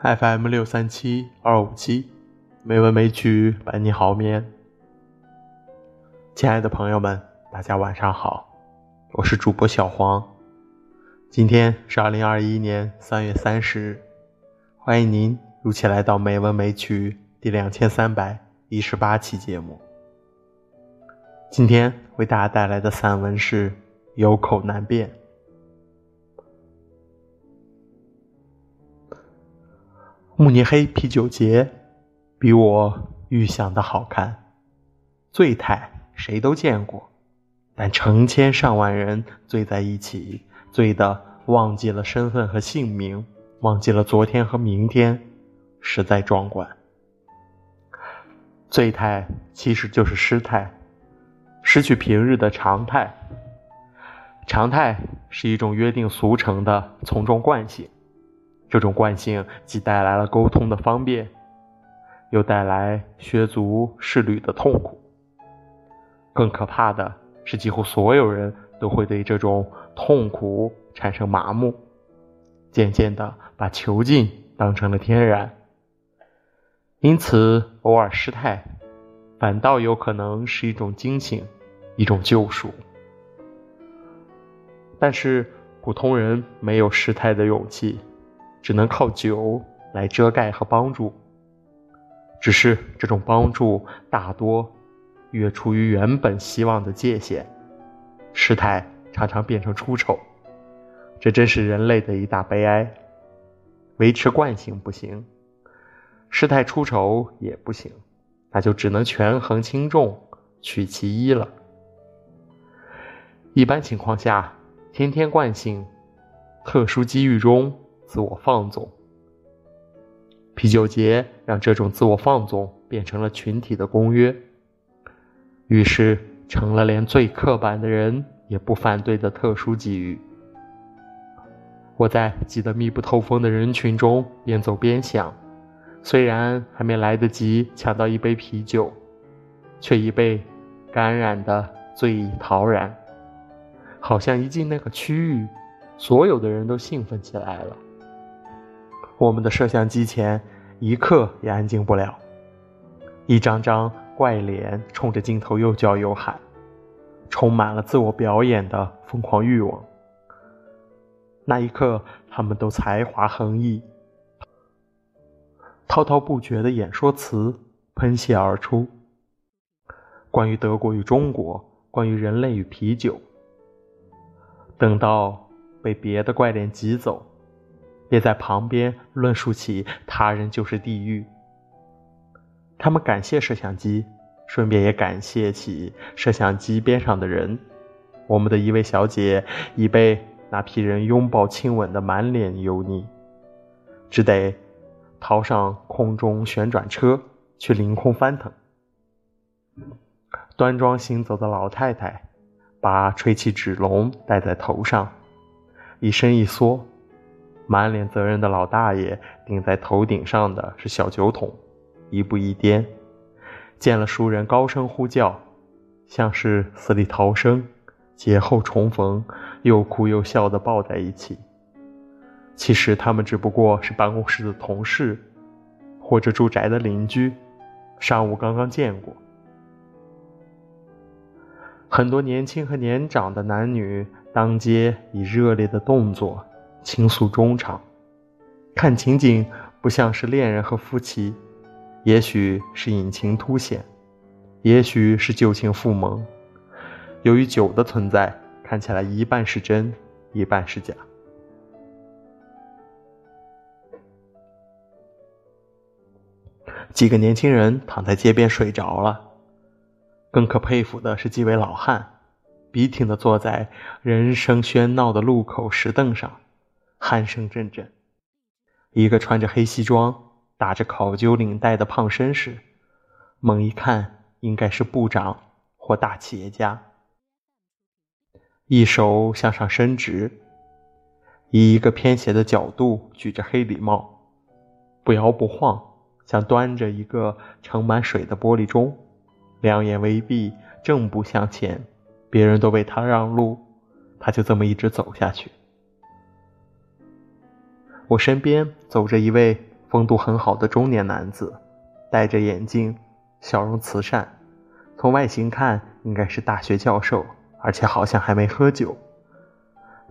FM 六三七二五七，美文美曲伴你好眠。亲爱的朋友们，大家晚上好，我是主播小黄。今天是二零二一年三月三十日，欢迎您如期来到《美文美曲》第两千三百一十八期节目。今天为大家带来的散文是《有口难辩》。慕尼黑啤酒节比我预想的好看，醉态谁都见过，但成千上万人醉在一起，醉的忘记了身份和姓名，忘记了昨天和明天，实在壮观。醉态其实就是失态，失去平日的常态。常态是一种约定俗成的从众惯性。这种惯性既带来了沟通的方便，又带来削足适履的痛苦。更可怕的是，几乎所有人都会对这种痛苦产生麻木，渐渐的把囚禁当成了天然。因此，偶尔失态，反倒有可能是一种惊醒，一种救赎。但是，普通人没有失态的勇气。只能靠酒来遮盖和帮助，只是这种帮助大多越出于原本希望的界限，事态常常变成出丑，这真是人类的一大悲哀。维持惯性不行，事态出丑也不行，那就只能权衡轻重，取其一了。一般情况下，天天惯性，特殊机遇中。自我放纵，啤酒节让这种自我放纵变成了群体的公约，于是成了连最刻板的人也不反对的特殊机遇。我在挤得密不透风的人群中边走边想，虽然还没来得及抢到一杯啤酒，却已被感染的醉意陶然，好像一进那个区域，所有的人都兴奋起来了。我们的摄像机前一刻也安静不了，一张张怪脸冲着镜头又叫又喊，充满了自我表演的疯狂欲望。那一刻，他们都才华横溢，滔滔不绝的演说词喷泻而出，关于德国与中国，关于人类与啤酒。等到被别的怪脸挤走。也在旁边论述起他人就是地狱。他们感谢摄像机，顺便也感谢起摄像机边上的人。我们的一位小姐已被那批人拥抱亲吻的满脸油腻，只得逃上空中旋转车去凌空翻腾。端庄行走的老太太把吹气纸龙戴在头上，一伸一缩。满脸责任的老大爷顶在头顶上的是小酒桶，一步一颠，见了熟人高声呼叫，像是死里逃生，劫后重逢，又哭又笑的抱在一起。其实他们只不过是办公室的同事，或者住宅的邻居，上午刚刚见过。很多年轻和年长的男女当街以热烈的动作。倾诉衷肠，看情景不像是恋人和夫妻，也许是隐情凸显，也许是旧情复萌。由于酒的存在，看起来一半是真，一半是假。几个年轻人躺在街边睡着了，更可佩服的是几位老汉，笔挺的坐在人声喧闹的路口石凳上。鼾声阵阵，一个穿着黑西装、打着考究领带的胖绅士，猛一看应该是部长或大企业家，一手向上伸直，以一个偏斜的角度举着黑礼帽，不摇不晃，像端着一个盛满水的玻璃钟，两眼微闭，正步向前，别人都为他让路，他就这么一直走下去。我身边走着一位风度很好的中年男子，戴着眼镜，笑容慈善。从外形看，应该是大学教授，而且好像还没喝酒。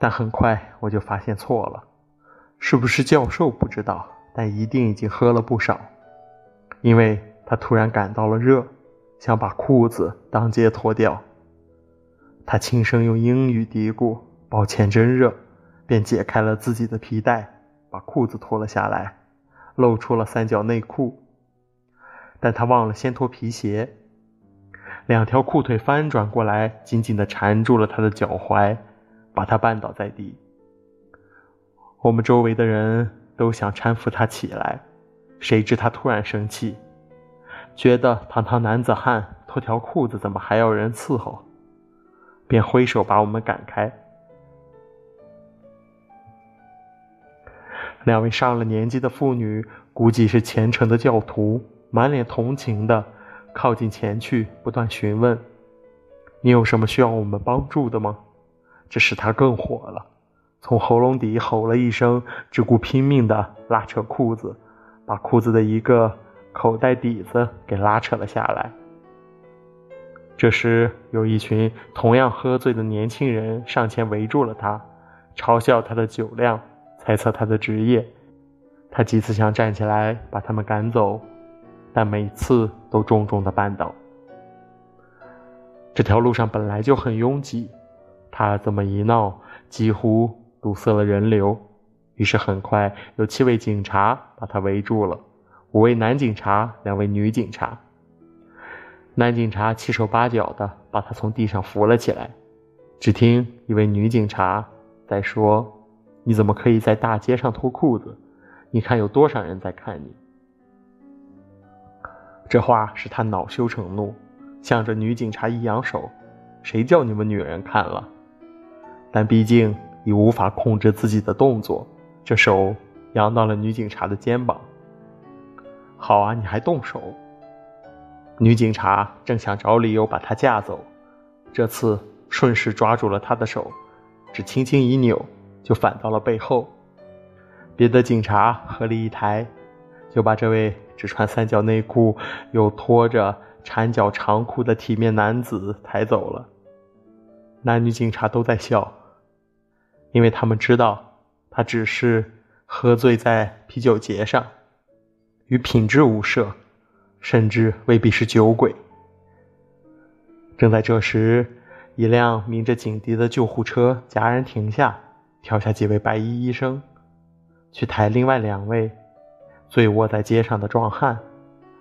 但很快我就发现错了，是不是教授不知道，但一定已经喝了不少，因为他突然感到了热，想把裤子当街脱掉。他轻声用英语嘀咕：“抱歉，真热。”便解开了自己的皮带，把裤子脱了下来，露出了三角内裤。但他忘了先脱皮鞋，两条裤腿翻转过来，紧紧地缠住了他的脚踝，把他绊倒在地。我们周围的人都想搀扶他起来，谁知他突然生气，觉得堂堂男子汉脱条裤子怎么还要人伺候，便挥手把我们赶开。两位上了年纪的妇女，估计是虔诚的教徒，满脸同情的靠近前去，不断询问：“你有什么需要我们帮助的吗？”这使他更火了，从喉咙底吼了一声，只顾拼命的拉扯裤子，把裤子的一个口袋底子给拉扯了下来。这时，有一群同样喝醉的年轻人上前围住了他，嘲笑他的酒量。猜测他的职业，他几次想站起来把他们赶走，但每次都重重的绊倒。这条路上本来就很拥挤，他这么一闹，几乎堵塞了人流。于是很快有七位警察把他围住了，五位男警察，两位女警察。男警察七手八脚的把他从地上扶了起来，只听一位女警察在说。你怎么可以在大街上脱裤子？你看有多少人在看你？这话使他恼羞成怒，向着女警察一扬手：“谁叫你们女人看了？”但毕竟已无法控制自己的动作，这手扬到了女警察的肩膀。好啊，你还动手！女警察正想找理由把他架走，这次顺势抓住了他的手，只轻轻一扭。就反到了背后，别的警察合力一抬，就把这位只穿三角内裤又拖着缠脚长裤的体面男子抬走了。男女警察都在笑，因为他们知道他只是喝醉在啤酒节上，与品质无涉，甚至未必是酒鬼。正在这时，一辆鸣着警笛的救护车戛然停下。跳下几位白衣医生，去抬另外两位醉卧在街上的壮汉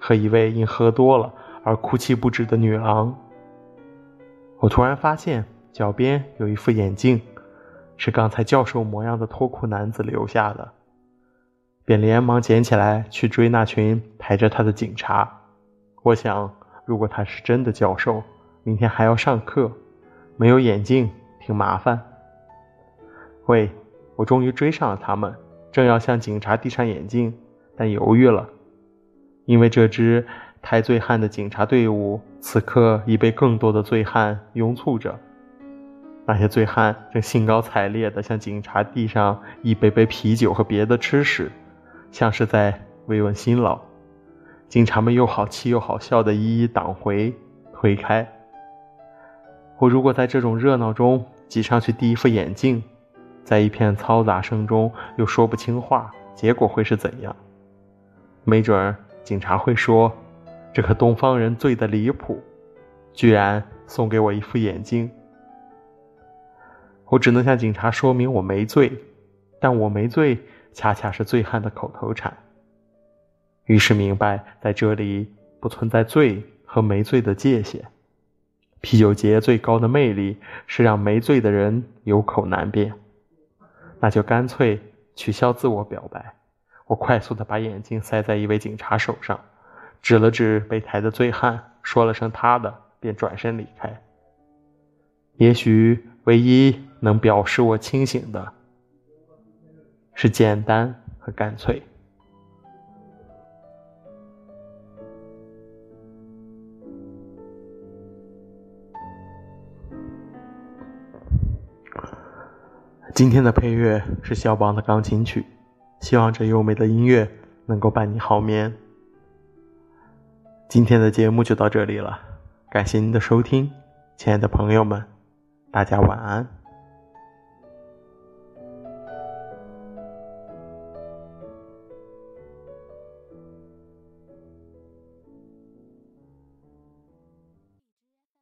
和一位因喝多了而哭泣不止的女郎。我突然发现脚边有一副眼镜，是刚才教授模样的脱裤男子留下的，便连忙捡起来去追那群抬着他的警察。我想，如果他是真的教授，明天还要上课，没有眼镜挺麻烦。喂，我终于追上了他们，正要向警察递上眼镜，但犹豫了，因为这支抬醉汉的警察队伍此刻已被更多的醉汉拥簇着。那些醉汉正兴高采烈地向警察递上一杯杯啤酒和别的吃食，像是在慰问辛劳。警察们又好气又好笑地一一挡回、推开。我如果在这种热闹中挤上去递一副眼镜，在一片嘈杂声中又说不清话，结果会是怎样？没准警察会说：“这个东方人醉得离谱，居然送给我一副眼镜。”我只能向警察说明我没醉，但我没醉恰恰是醉汉的口头禅。于是明白，在这里不存在醉和没醉的界限。啤酒节最高的魅力是让没醉的人有口难辩。那就干脆取消自我表白。我快速的把眼镜塞在一位警察手上，指了指被抬的醉汉，说了声他的，便转身离开。也许唯一能表示我清醒的，是简单和干脆。今天的配乐是肖邦的钢琴曲，希望这优美的音乐能够伴你好眠。今天的节目就到这里了，感谢您的收听，亲爱的朋友们，大家晚安。